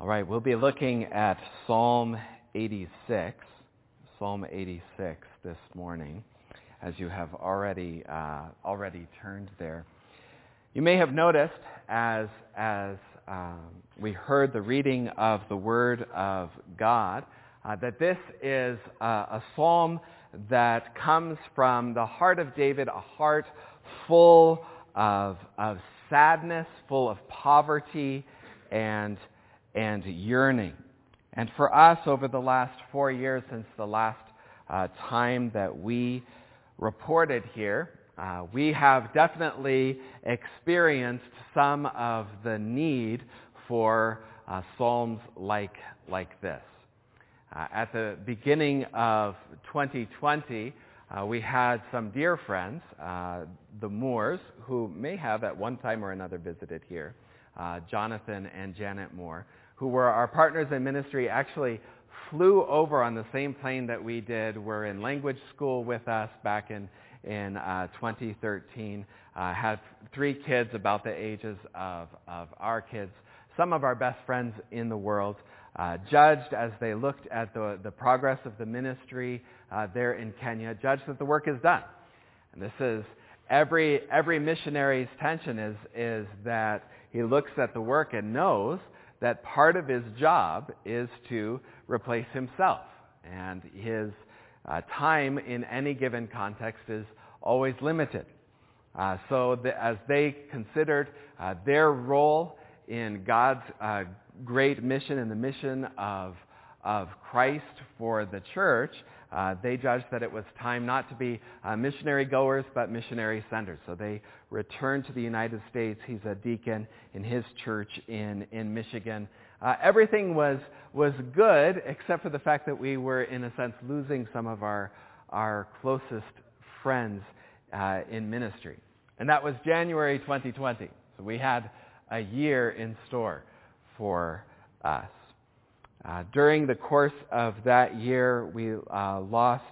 All right, we'll be looking at Psalm 86, Psalm 86 this morning, as you have already uh, already turned there. You may have noticed as as um, we heard the reading of the Word of God uh, that this is a, a psalm that comes from the heart of David, a heart full of of sadness, full of poverty and and yearning. And for us, over the last four years since the last uh, time that we reported here, uh, we have definitely experienced some of the need for uh, psalms like, like this. Uh, at the beginning of 2020, uh, we had some dear friends, uh, the Moores, who may have at one time or another visited here, Jonathan and Janet Moore, who were our partners in ministry, actually flew over on the same plane that we did, were in language school with us back in, in uh, 2013, uh, had three kids about the ages of, of our kids, some of our best friends in the world, uh, judged as they looked at the, the progress of the ministry uh, there in Kenya, judged that the work is done. And this is every, every missionary's tension is, is that he looks at the work and knows that part of his job is to replace himself. And his uh, time in any given context is always limited. Uh, so the, as they considered uh, their role in God's uh, great mission and the mission of, of Christ for the church, uh, they judged that it was time not to be uh, missionary goers, but missionary senders. So they returned to the United States. He's a deacon in his church in, in Michigan. Uh, everything was, was good, except for the fact that we were, in a sense, losing some of our, our closest friends uh, in ministry. And that was January 2020. So we had a year in store for us. Uh, during the course of that year, we uh, lost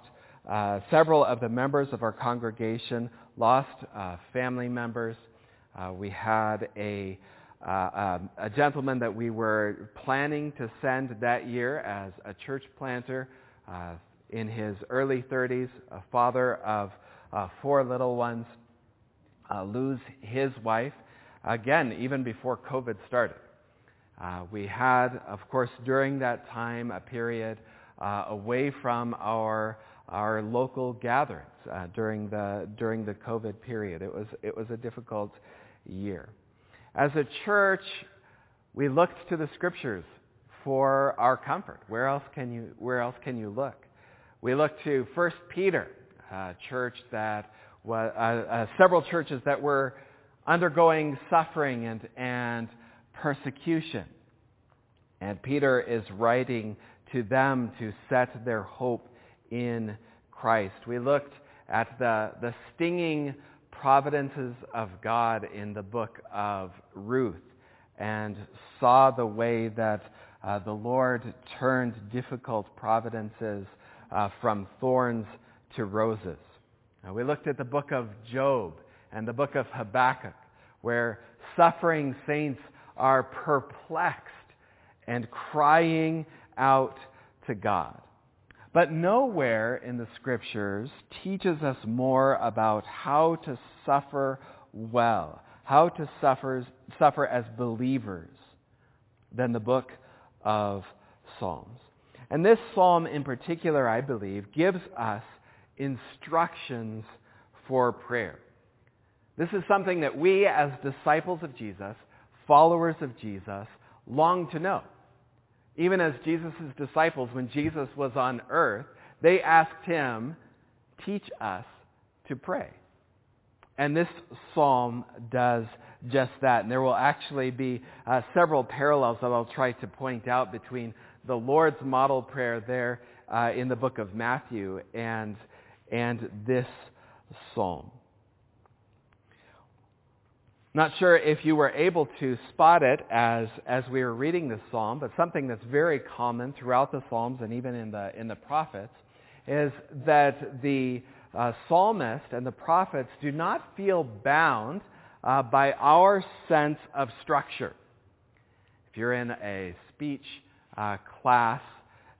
uh, several of the members of our congregation, lost uh, family members. Uh, we had a, uh, um, a gentleman that we were planning to send that year as a church planter in his early 30s, a father of four little ones, lose his wife, again, even before COVID started. Uh, we had, of course, during that time, a period uh, away from our our local gatherings uh, during the during the COVID period. It was it was a difficult year. As a church, we looked to the scriptures for our comfort. Where else can you where else can you look? We looked to First Peter, a church that was several churches that were undergoing suffering and and persecution. And Peter is writing to them to set their hope in Christ. We looked at the, the stinging providences of God in the book of Ruth and saw the way that uh, the Lord turned difficult providences uh, from thorns to roses. Now, we looked at the book of Job and the book of Habakkuk, where suffering saints are perplexed and crying out to God. But nowhere in the scriptures teaches us more about how to suffer well, how to suffer, suffer as believers than the book of Psalms. And this psalm in particular, I believe, gives us instructions for prayer. This is something that we as disciples of Jesus, followers of Jesus, long to know. Even as Jesus' disciples, when Jesus was on earth, they asked him, teach us to pray. And this psalm does just that. And there will actually be uh, several parallels that I'll try to point out between the Lord's model prayer there uh, in the book of Matthew and, and this psalm. Not sure if you were able to spot it as, as we were reading this psalm, but something that's very common throughout the psalms and even in the, in the prophets is that the uh, psalmist and the prophets do not feel bound uh, by our sense of structure. If you're in a speech uh, class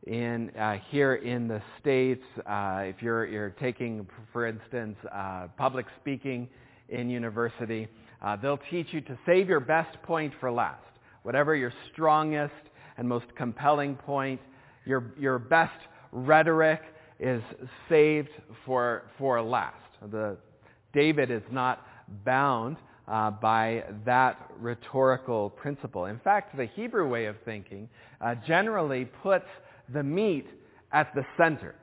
in uh, here in the states, uh, if you're you're taking, for instance, uh, public speaking in university, uh, they'll teach you to save your best point for last. Whatever your strongest and most compelling point, your your best rhetoric is saved for for last. The David is not bound uh, by that rhetorical principle. In fact, the Hebrew way of thinking uh, generally puts the meat at the center.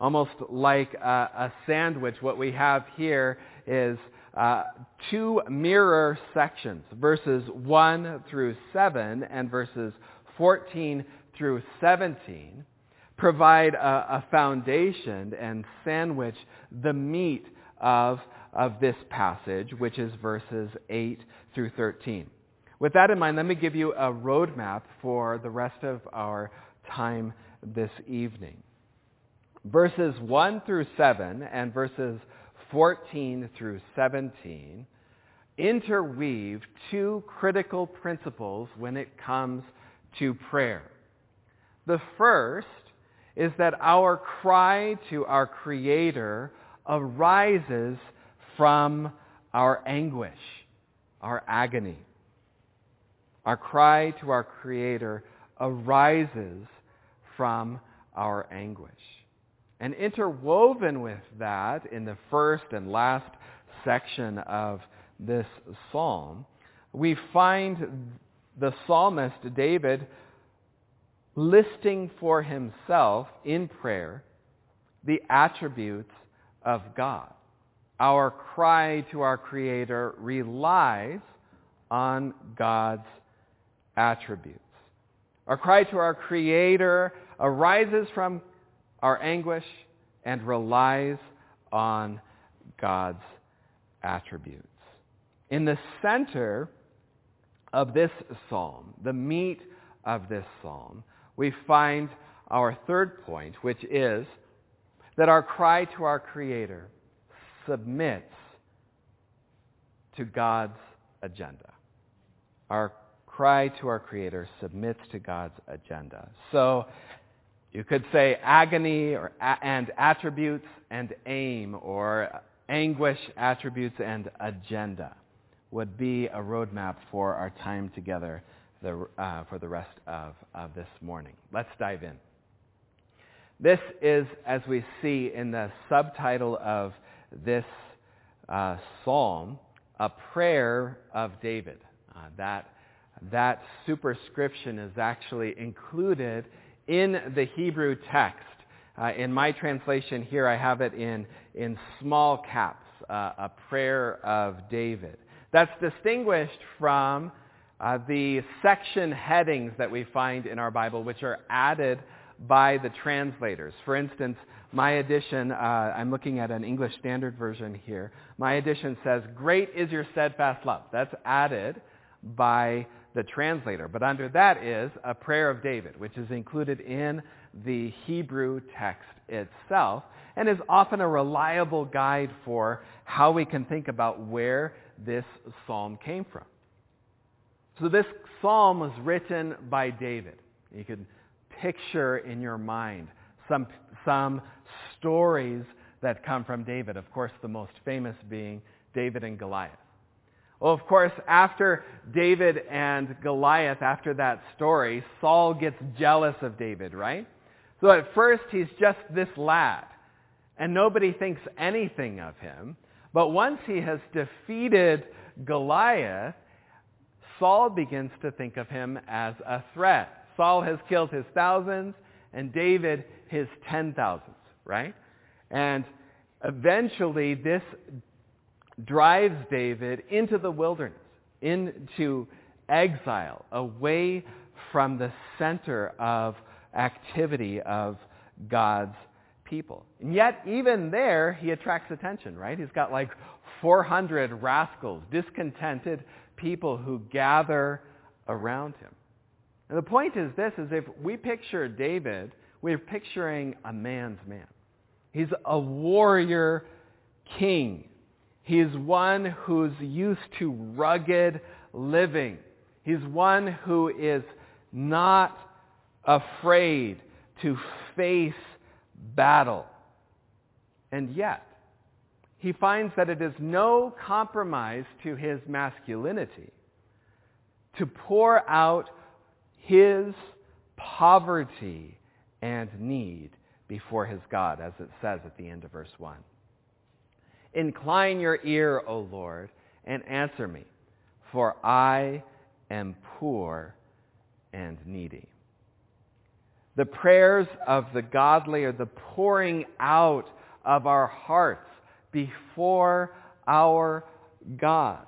Almost like a, a sandwich, what we have here is uh, two mirror sections, verses 1 through 7 and verses 14 through 17, provide a, a foundation and sandwich the meat of, of this passage, which is verses 8 through 13. With that in mind, let me give you a roadmap for the rest of our time this evening. Verses 1 through 7 and verses 14 through 17 interweave two critical principles when it comes to prayer. The first is that our cry to our Creator arises from our anguish, our agony. Our cry to our Creator arises from our anguish. And interwoven with that in the first and last section of this psalm, we find the psalmist David listing for himself in prayer the attributes of God. Our cry to our Creator relies on God's attributes. Our cry to our Creator arises from our anguish and relies on God's attributes. In the center of this psalm, the meat of this psalm, we find our third point, which is that our cry to our Creator submits to God's agenda. Our cry to our Creator submits to God's agenda. So you could say agony or and attributes and aim, or anguish, attributes, and agenda would be a roadmap for our time together the, uh, for the rest of, of this morning. Let's dive in. This is, as we see in the subtitle of this uh, psalm, a prayer of David. Uh, that, that superscription is actually included in the Hebrew text. Uh, in my translation here, I have it in, in small caps, uh, a prayer of David. That's distinguished from uh, the section headings that we find in our Bible, which are added by the translators. For instance, my edition, uh, I'm looking at an English Standard Version here. My edition says, Great is your steadfast love. That's added by the translator. But under that is a prayer of David, which is included in the Hebrew text itself and is often a reliable guide for how we can think about where this psalm came from. So this psalm was written by David. You can picture in your mind some, some stories that come from David. Of course, the most famous being David and Goliath. Well, of course, after David and Goliath, after that story, Saul gets jealous of David, right? So at first, he's just this lad, and nobody thinks anything of him. But once he has defeated Goliath, Saul begins to think of him as a threat. Saul has killed his thousands, and David his ten thousands, right? And eventually, this drives David into the wilderness, into exile, away from the center of activity of God's people. And yet, even there, he attracts attention, right? He's got like 400 rascals, discontented people who gather around him. And the point is this, is if we picture David, we're picturing a man's man. He's a warrior king. He is one who's used to rugged living. He's one who is not afraid to face battle. And yet, he finds that it is no compromise to his masculinity to pour out his poverty and need before his God, as it says at the end of verse 1. Incline your ear, O Lord, and answer me, for I am poor and needy. The prayers of the godly are the pouring out of our hearts before our God.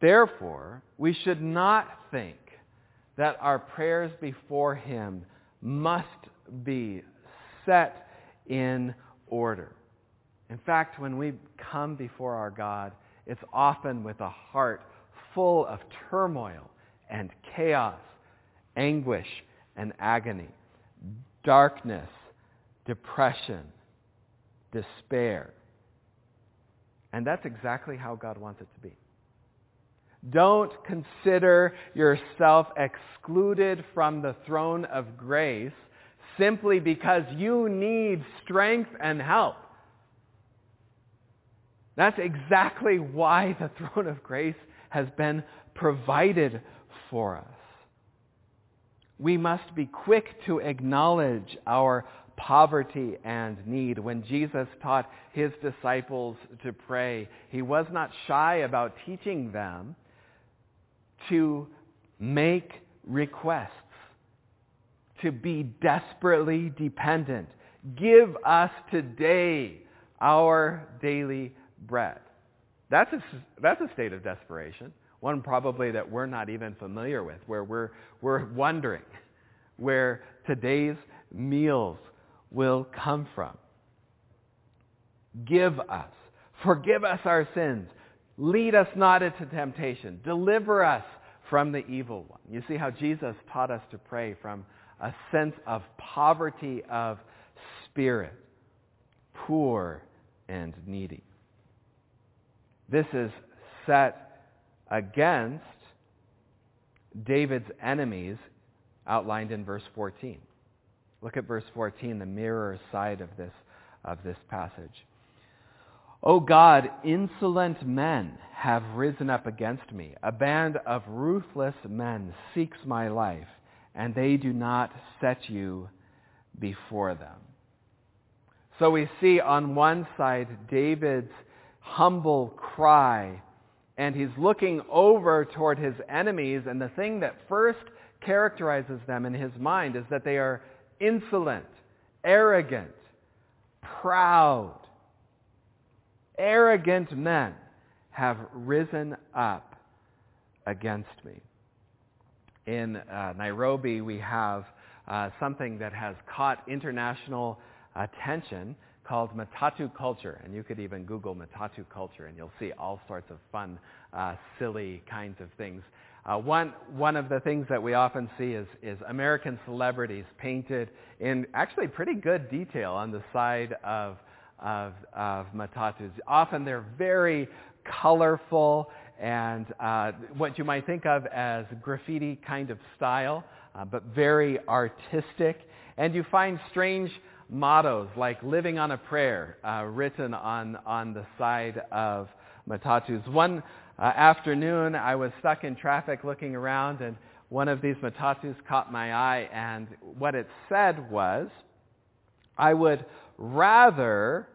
Therefore, we should not think that our prayers before Him must be set in order. In fact, when we come before our God, it's often with a heart full of turmoil and chaos, anguish and agony, darkness, depression, despair. And that's exactly how God wants it to be. Don't consider yourself excluded from the throne of grace simply because you need strength and help. That's exactly why the throne of grace has been provided for us. We must be quick to acknowledge our poverty and need. When Jesus taught his disciples to pray, he was not shy about teaching them to make requests, to be desperately dependent. Give us today our daily bread. That's a, that's a state of desperation, one probably that we're not even familiar with, where we're, we're wondering where today's meals will come from. Give us. Forgive us our sins. Lead us not into temptation. Deliver us from the evil one. You see how Jesus taught us to pray from a sense of poverty of spirit, poor and needy. This is set against David's enemies outlined in verse 14. Look at verse 14, the mirror side of this, of this passage. O God, insolent men have risen up against me. A band of ruthless men seeks my life, and they do not set you before them. So we see on one side David's humble cry, and he's looking over toward his enemies, and the thing that first characterizes them in his mind is that they are insolent, arrogant, proud. Arrogant men have risen up against me. In uh, Nairobi, we have uh, something that has caught international attention called Matatu culture. And you could even Google Matatu culture and you'll see all sorts of fun, uh, silly kinds of things. Uh, one, one of the things that we often see is, is American celebrities painted in actually pretty good detail on the side of, of, of Matatus. Often they're very colorful and uh, what you might think of as graffiti kind of style, uh, but very artistic. And you find strange mottos like living on a prayer uh, written on, on the side of Matatus. One uh, afternoon, I was stuck in traffic looking around, and one of these Matatus caught my eye, and what it said was, I would rather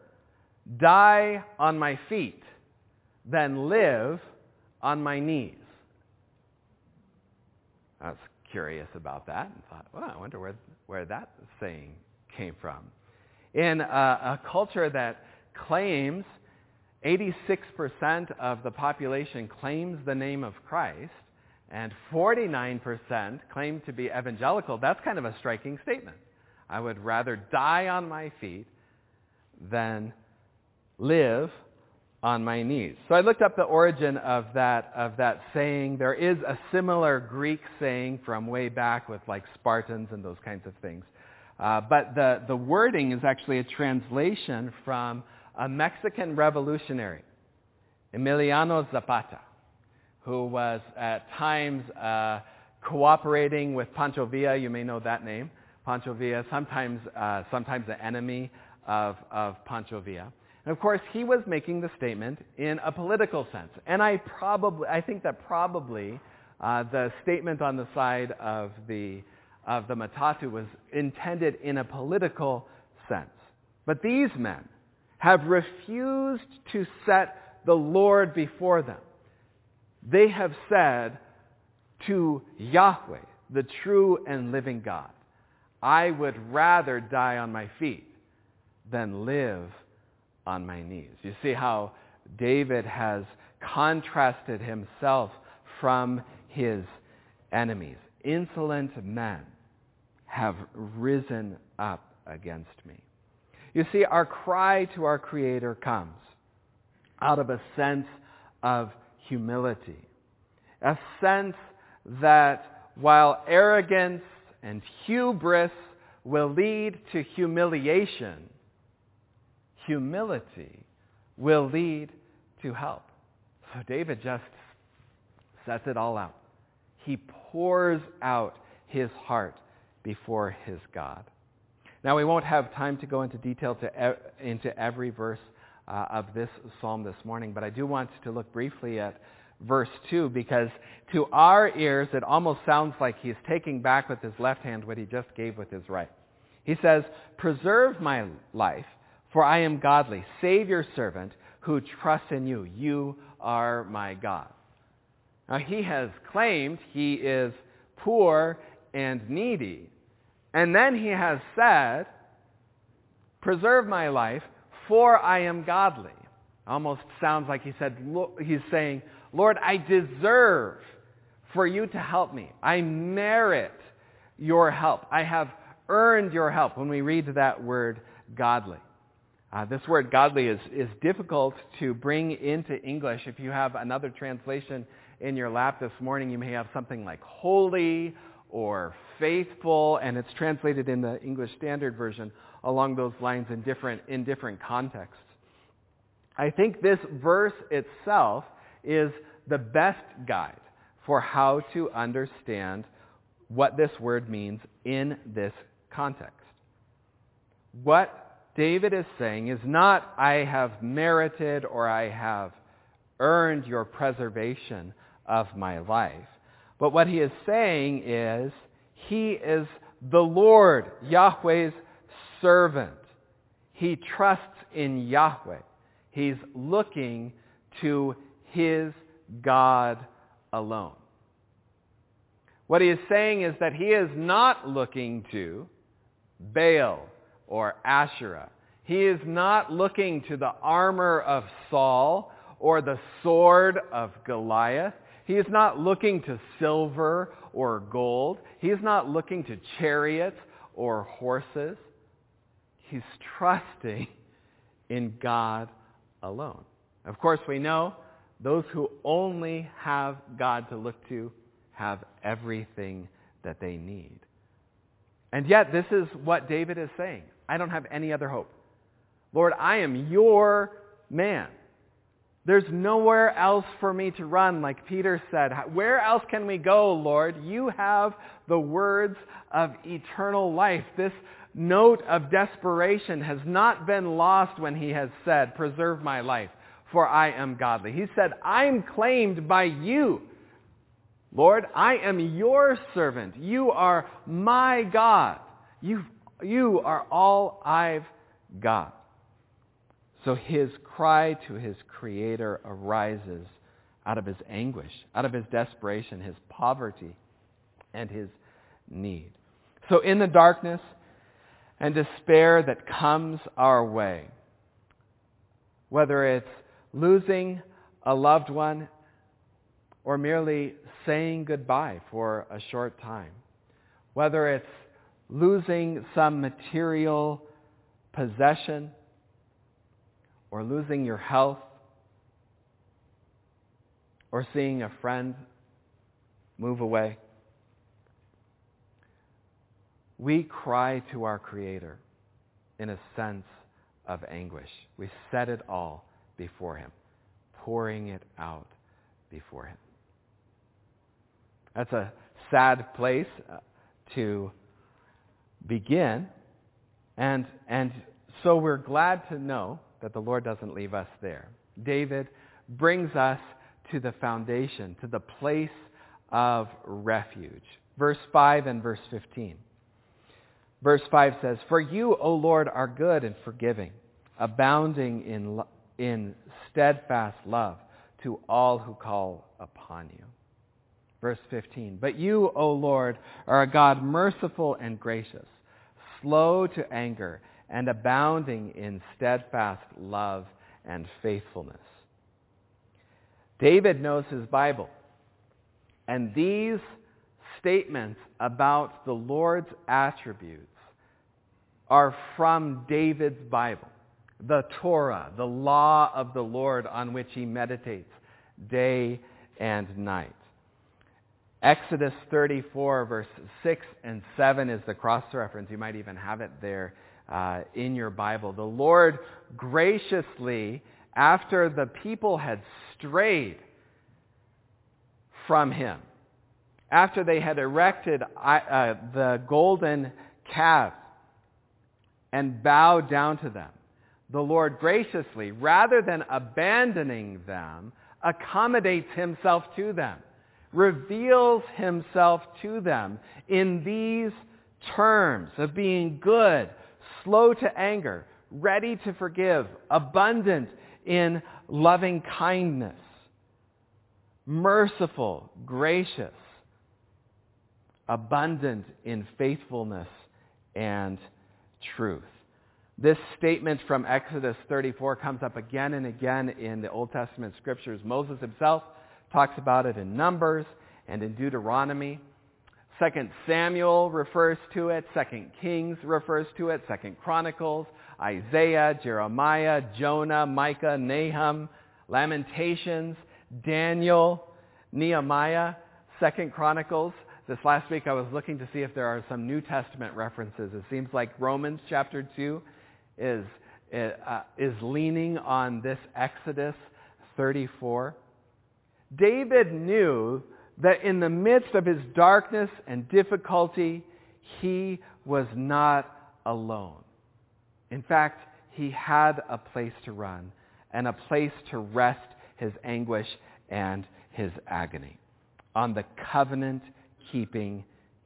die on my feet than live on my knees. I was curious about that and thought, well, I wonder where, where that saying came from. In a, a culture that claims 86% of the population claims the name of Christ, and 49% claim to be evangelical, that's kind of a striking statement. I would rather die on my feet than live on my knees. So I looked up the origin of that, of that saying. There is a similar Greek saying from way back with like Spartans and those kinds of things. Uh, but the, the wording is actually a translation from a Mexican revolutionary, Emiliano Zapata, who was at times uh, cooperating with Pancho Villa. You may know that name. Pancho Villa, sometimes, uh, sometimes the enemy of, of Pancho Villa. And of course, he was making the statement in a political sense. And I probably, I think that probably uh, the statement on the side of the, of the Matatu was intended in a political sense. But these men have refused to set the Lord before them. They have said to Yahweh, the true and living God, I would rather die on my feet than live on my knees. You see how David has contrasted himself from his enemies. Insolent men have risen up against me. You see, our cry to our Creator comes out of a sense of humility, a sense that while arrogance and hubris will lead to humiliation, humility will lead to help. So David just sets it all out. He pours out his heart before his God. Now, we won't have time to go into detail to, into every verse uh, of this psalm this morning, but I do want to look briefly at verse 2 because to our ears it almost sounds like he's taking back with his left hand what he just gave with his right. He says, Preserve my life, for I am godly. Save your servant who trusts in you. You are my God. Now he has claimed he is poor and needy. And then he has said, Preserve my life, for I am godly. Almost sounds like he said, he's saying, Lord, I deserve for you to help me. I merit your help. I have earned your help when we read that word godly. Uh, this word godly is, is difficult to bring into English. If you have another translation in your lap this morning, you may have something like holy or faithful, and it's translated in the English Standard Version along those lines in different, in different contexts. I think this verse itself is the best guide for how to understand what this word means in this context. What David is saying is not, I have merited or I have earned your preservation of my life. But what he is saying is, he is the Lord, Yahweh's servant. He trusts in Yahweh. He's looking to his God alone. What he is saying is that he is not looking to Baal or Asherah. He is not looking to the armor of Saul or the sword of Goliath. He is not looking to silver or gold. He is not looking to chariots or horses. He's trusting in God alone. Of course, we know those who only have God to look to have everything that they need. And yet, this is what David is saying. I don't have any other hope. Lord, I am your man. There's nowhere else for me to run, like Peter said. Where else can we go, Lord? You have the words of eternal life. This note of desperation has not been lost when he has said, preserve my life, for I am godly. He said, I'm claimed by you. Lord, I am your servant. You are my God. You, you are all I've got. So his cry to his Creator arises out of his anguish, out of his desperation, his poverty, and his need. So in the darkness and despair that comes our way, whether it's losing a loved one or merely saying goodbye for a short time, whether it's losing some material possession or losing your health, or seeing a friend move away. We cry to our Creator in a sense of anguish. We set it all before Him, pouring it out before Him. That's a sad place uh, to begin. And, and so we're glad to know that the Lord doesn't leave us there. David brings us to the foundation, to the place of refuge. Verse 5 and verse 15. Verse 5 says, For you, O Lord, are good and forgiving, abounding in, in steadfast love to all who call upon you. Verse 15, But you, O Lord, are a God merciful and gracious, slow to anger, and abounding in steadfast love and faithfulness. David knows his Bible. And these statements about the Lord's attributes are from David's Bible, the Torah, the law of the Lord on which he meditates day and night. Exodus 34, verse 6 and 7 is the cross reference. You might even have it there uh, in your Bible. The Lord graciously, after the people had strayed from him, after they had erected uh, the golden calf and bowed down to them, the Lord graciously, rather than abandoning them, accommodates himself to them, reveals himself to them in these terms of being good, slow to anger, ready to forgive, abundant in loving kindness, merciful, gracious, abundant in faithfulness and truth. This statement from Exodus 34 comes up again and again in the Old Testament scriptures. Moses himself talks about it in Numbers and in Deuteronomy. Second Samuel refers to it. Second Kings refers to it. Second Chronicles, Isaiah, Jeremiah, Jonah, Micah, Nahum, Lamentations, Daniel, Nehemiah, Second Chronicles. This last week I was looking to see if there are some New Testament references. It seems like Romans chapter 2 is, uh, is leaning on this Exodus 34. David knew that in the midst of his darkness and difficulty, he was not alone. In fact, he had a place to run and a place to rest his anguish and his agony on the covenant-keeping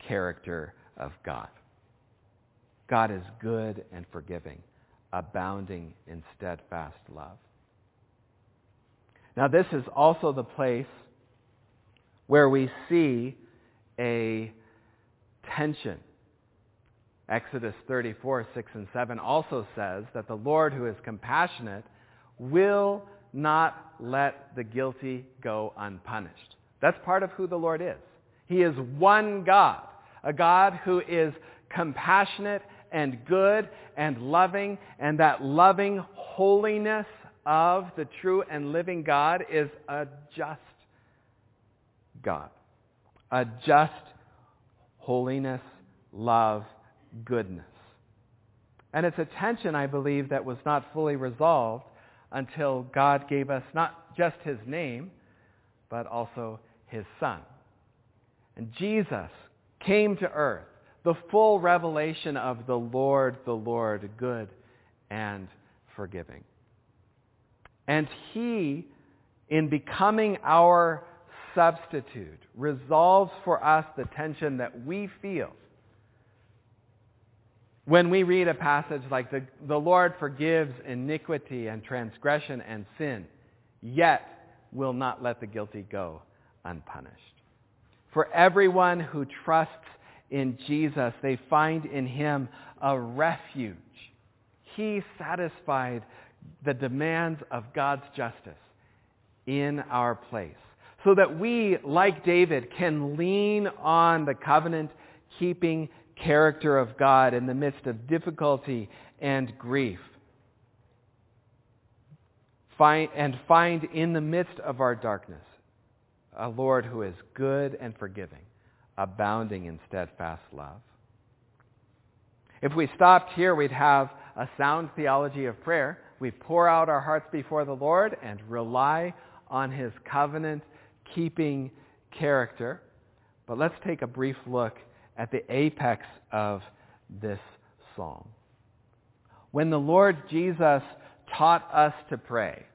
character of God. God is good and forgiving, abounding in steadfast love. Now, this is also the place where we see a tension. Exodus 34, 6 and 7 also says that the Lord who is compassionate will not let the guilty go unpunished. That's part of who the Lord is. He is one God, a God who is compassionate and good and loving, and that loving holiness of the true and living God is a just God. A just holiness, love, goodness. And it's a tension, I believe, that was not fully resolved until God gave us not just his name, but also his son. And Jesus came to earth, the full revelation of the Lord, the Lord, good and forgiving. And he, in becoming our substitute resolves for us the tension that we feel when we read a passage like the, the Lord forgives iniquity and transgression and sin, yet will not let the guilty go unpunished. For everyone who trusts in Jesus, they find in him a refuge. He satisfied the demands of God's justice in our place so that we, like David, can lean on the covenant-keeping character of God in the midst of difficulty and grief. Find, and find in the midst of our darkness a Lord who is good and forgiving, abounding in steadfast love. If we stopped here, we'd have a sound theology of prayer. We pour out our hearts before the Lord and rely on his covenant keeping character. But let's take a brief look at the apex of this psalm. When the Lord Jesus taught us to pray,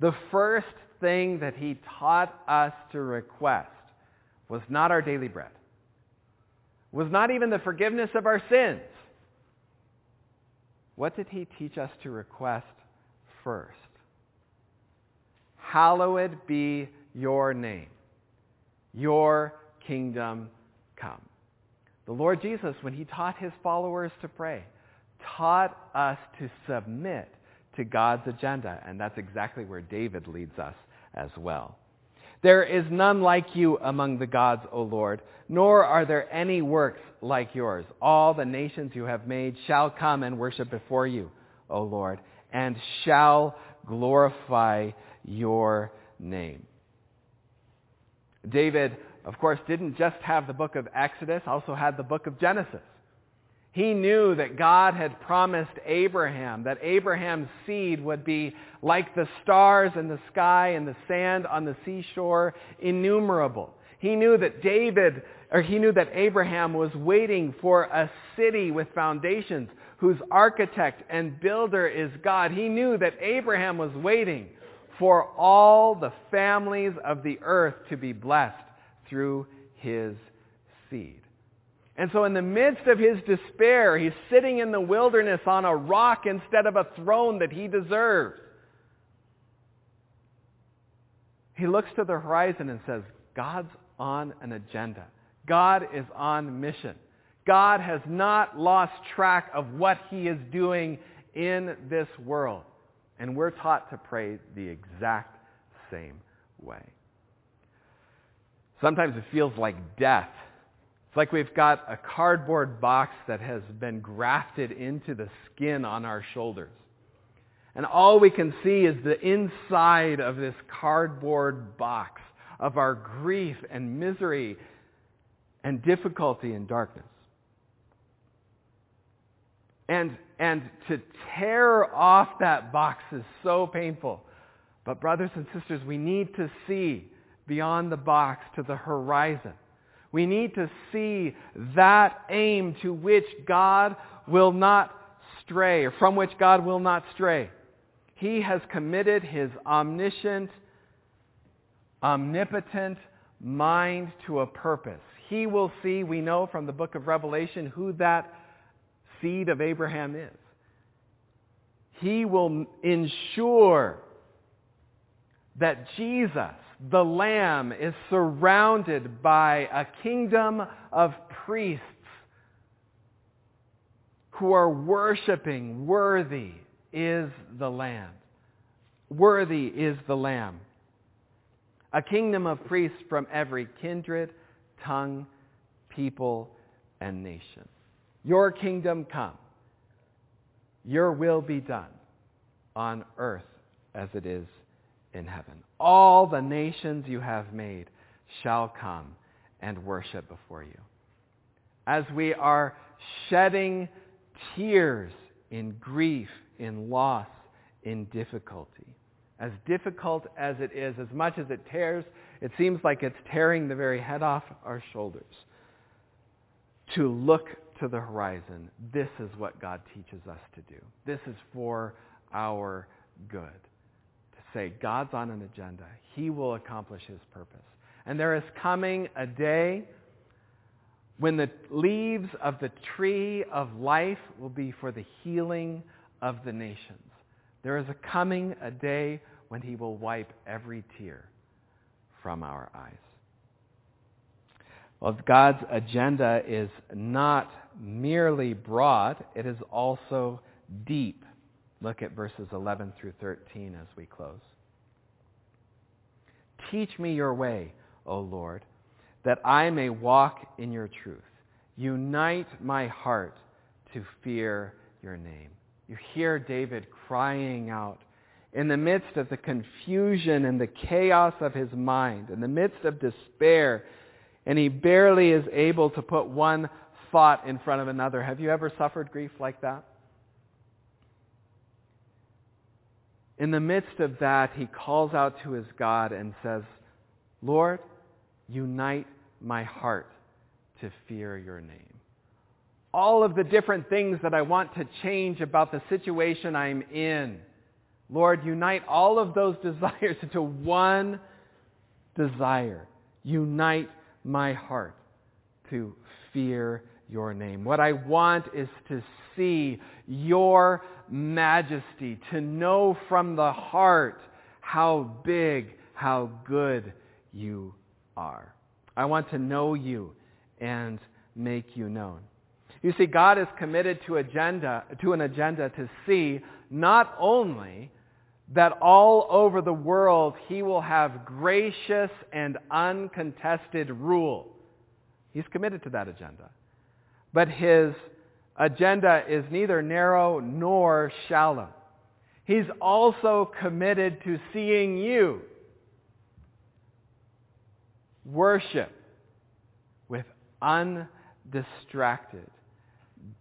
the first thing that he taught us to request was not our daily bread, was not even the forgiveness of our sins. What did he teach us to request first? Hallowed be your name. Your kingdom come. The Lord Jesus, when he taught his followers to pray, taught us to submit to God's agenda. And that's exactly where David leads us as well. There is none like you among the gods, O Lord, nor are there any works like yours. All the nations you have made shall come and worship before you, O Lord, and shall glorify your name. David, of course, didn't just have the book of Exodus, also had the book of Genesis. He knew that God had promised Abraham that Abraham's seed would be like the stars in the sky and the sand on the seashore, innumerable. He knew that David, or he knew that Abraham was waiting for a city with foundations whose architect and builder is God. He knew that Abraham was waiting for all the families of the earth to be blessed through his seed. And so in the midst of his despair, he's sitting in the wilderness on a rock instead of a throne that he deserves. He looks to the horizon and says, God's on an agenda. God is on mission. God has not lost track of what he is doing in this world. And we're taught to pray the exact same way. Sometimes it feels like death it's like we've got a cardboard box that has been grafted into the skin on our shoulders. And all we can see is the inside of this cardboard box of our grief and misery and difficulty and darkness. And, and to tear off that box is so painful. But brothers and sisters, we need to see beyond the box to the horizon we need to see that aim to which God will not stray, or from which God will not stray. He has committed his omniscient, omnipotent mind to a purpose. He will see, we know from the book of Revelation, who that seed of Abraham is. He will ensure that Jesus the Lamb is surrounded by a kingdom of priests who are worshiping, worthy is the Lamb. Worthy is the Lamb. A kingdom of priests from every kindred, tongue, people, and nation. Your kingdom come. Your will be done on earth as it is in heaven. All the nations you have made shall come and worship before you. As we are shedding tears in grief, in loss, in difficulty. As difficult as it is, as much as it tears, it seems like it's tearing the very head off our shoulders. To look to the horizon, this is what God teaches us to do. This is for our good say, God's on an agenda. He will accomplish his purpose. And there is coming a day when the leaves of the tree of life will be for the healing of the nations. There is a coming a day when he will wipe every tear from our eyes. Well, God's agenda is not merely broad, it is also deep. Look at verses 11 through 13 as we close. Teach me your way, O Lord, that I may walk in your truth. Unite my heart to fear your name. You hear David crying out in the midst of the confusion and the chaos of his mind, in the midst of despair, and he barely is able to put one thought in front of another. Have you ever suffered grief like that? In the midst of that, he calls out to his God and says, Lord, unite my heart to fear your name. All of the different things that I want to change about the situation I'm in. Lord, unite all of those desires into one desire. Unite my heart to fear your name. What I want is to see your majesty, to know from the heart how big, how good you are. I want to know you and make you known. You see, God is committed to, agenda, to an agenda to see not only that all over the world he will have gracious and uncontested rule. He's committed to that agenda. But his agenda is neither narrow nor shallow. He's also committed to seeing you worship with undistracted,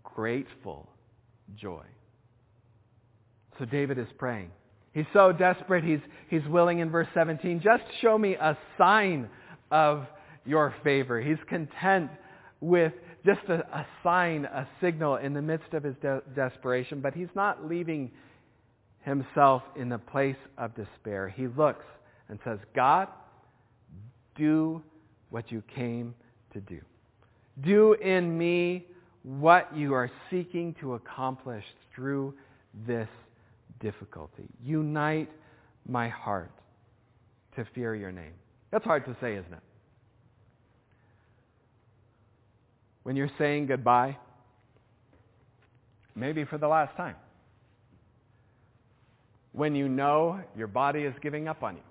grateful joy. So David is praying. He's so desperate, he's, he's willing in verse 17, just show me a sign of your favor. He's content with just a, a sign, a signal in the midst of his de- desperation, but he's not leaving himself in the place of despair. He looks and says, God, do what you came to do. Do in me what you are seeking to accomplish through this difficulty. Unite my heart to fear your name. That's hard to say, isn't it? When you're saying goodbye, maybe for the last time. When you know your body is giving up on you.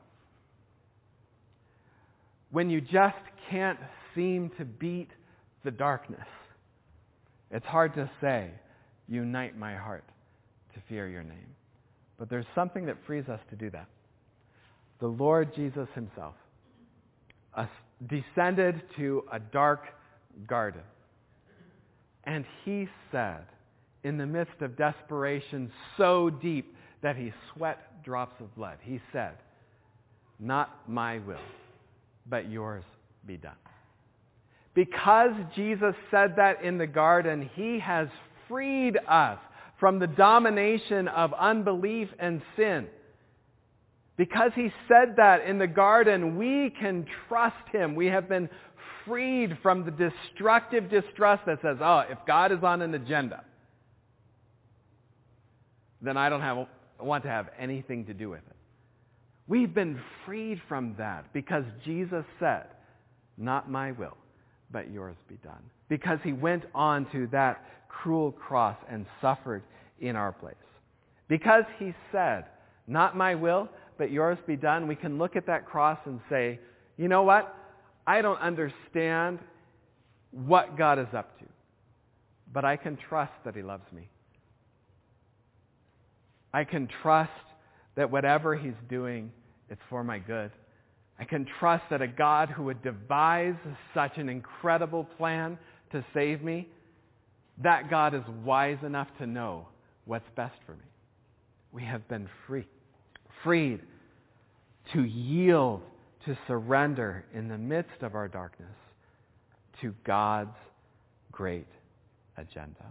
When you just can't seem to beat the darkness. It's hard to say, unite my heart to fear your name. But there's something that frees us to do that. The Lord Jesus himself descended to a dark garden. And he said, in the midst of desperation so deep that he sweat drops of blood, he said, Not my will, but yours be done. Because Jesus said that in the garden, he has freed us from the domination of unbelief and sin. Because he said that in the garden, we can trust him. We have been freed from the destructive distrust that says, oh, if God is on an agenda, then I don't have, want to have anything to do with it. We've been freed from that because Jesus said, not my will, but yours be done. Because he went on to that cruel cross and suffered in our place. Because he said, not my will, but yours be done, we can look at that cross and say, you know what? I don't understand what God is up to, but I can trust that he loves me. I can trust that whatever he's doing, it's for my good. I can trust that a God who would devise such an incredible plan to save me, that God is wise enough to know what's best for me. We have been free, freed to yield, to surrender in the midst of our darkness to God's great agenda.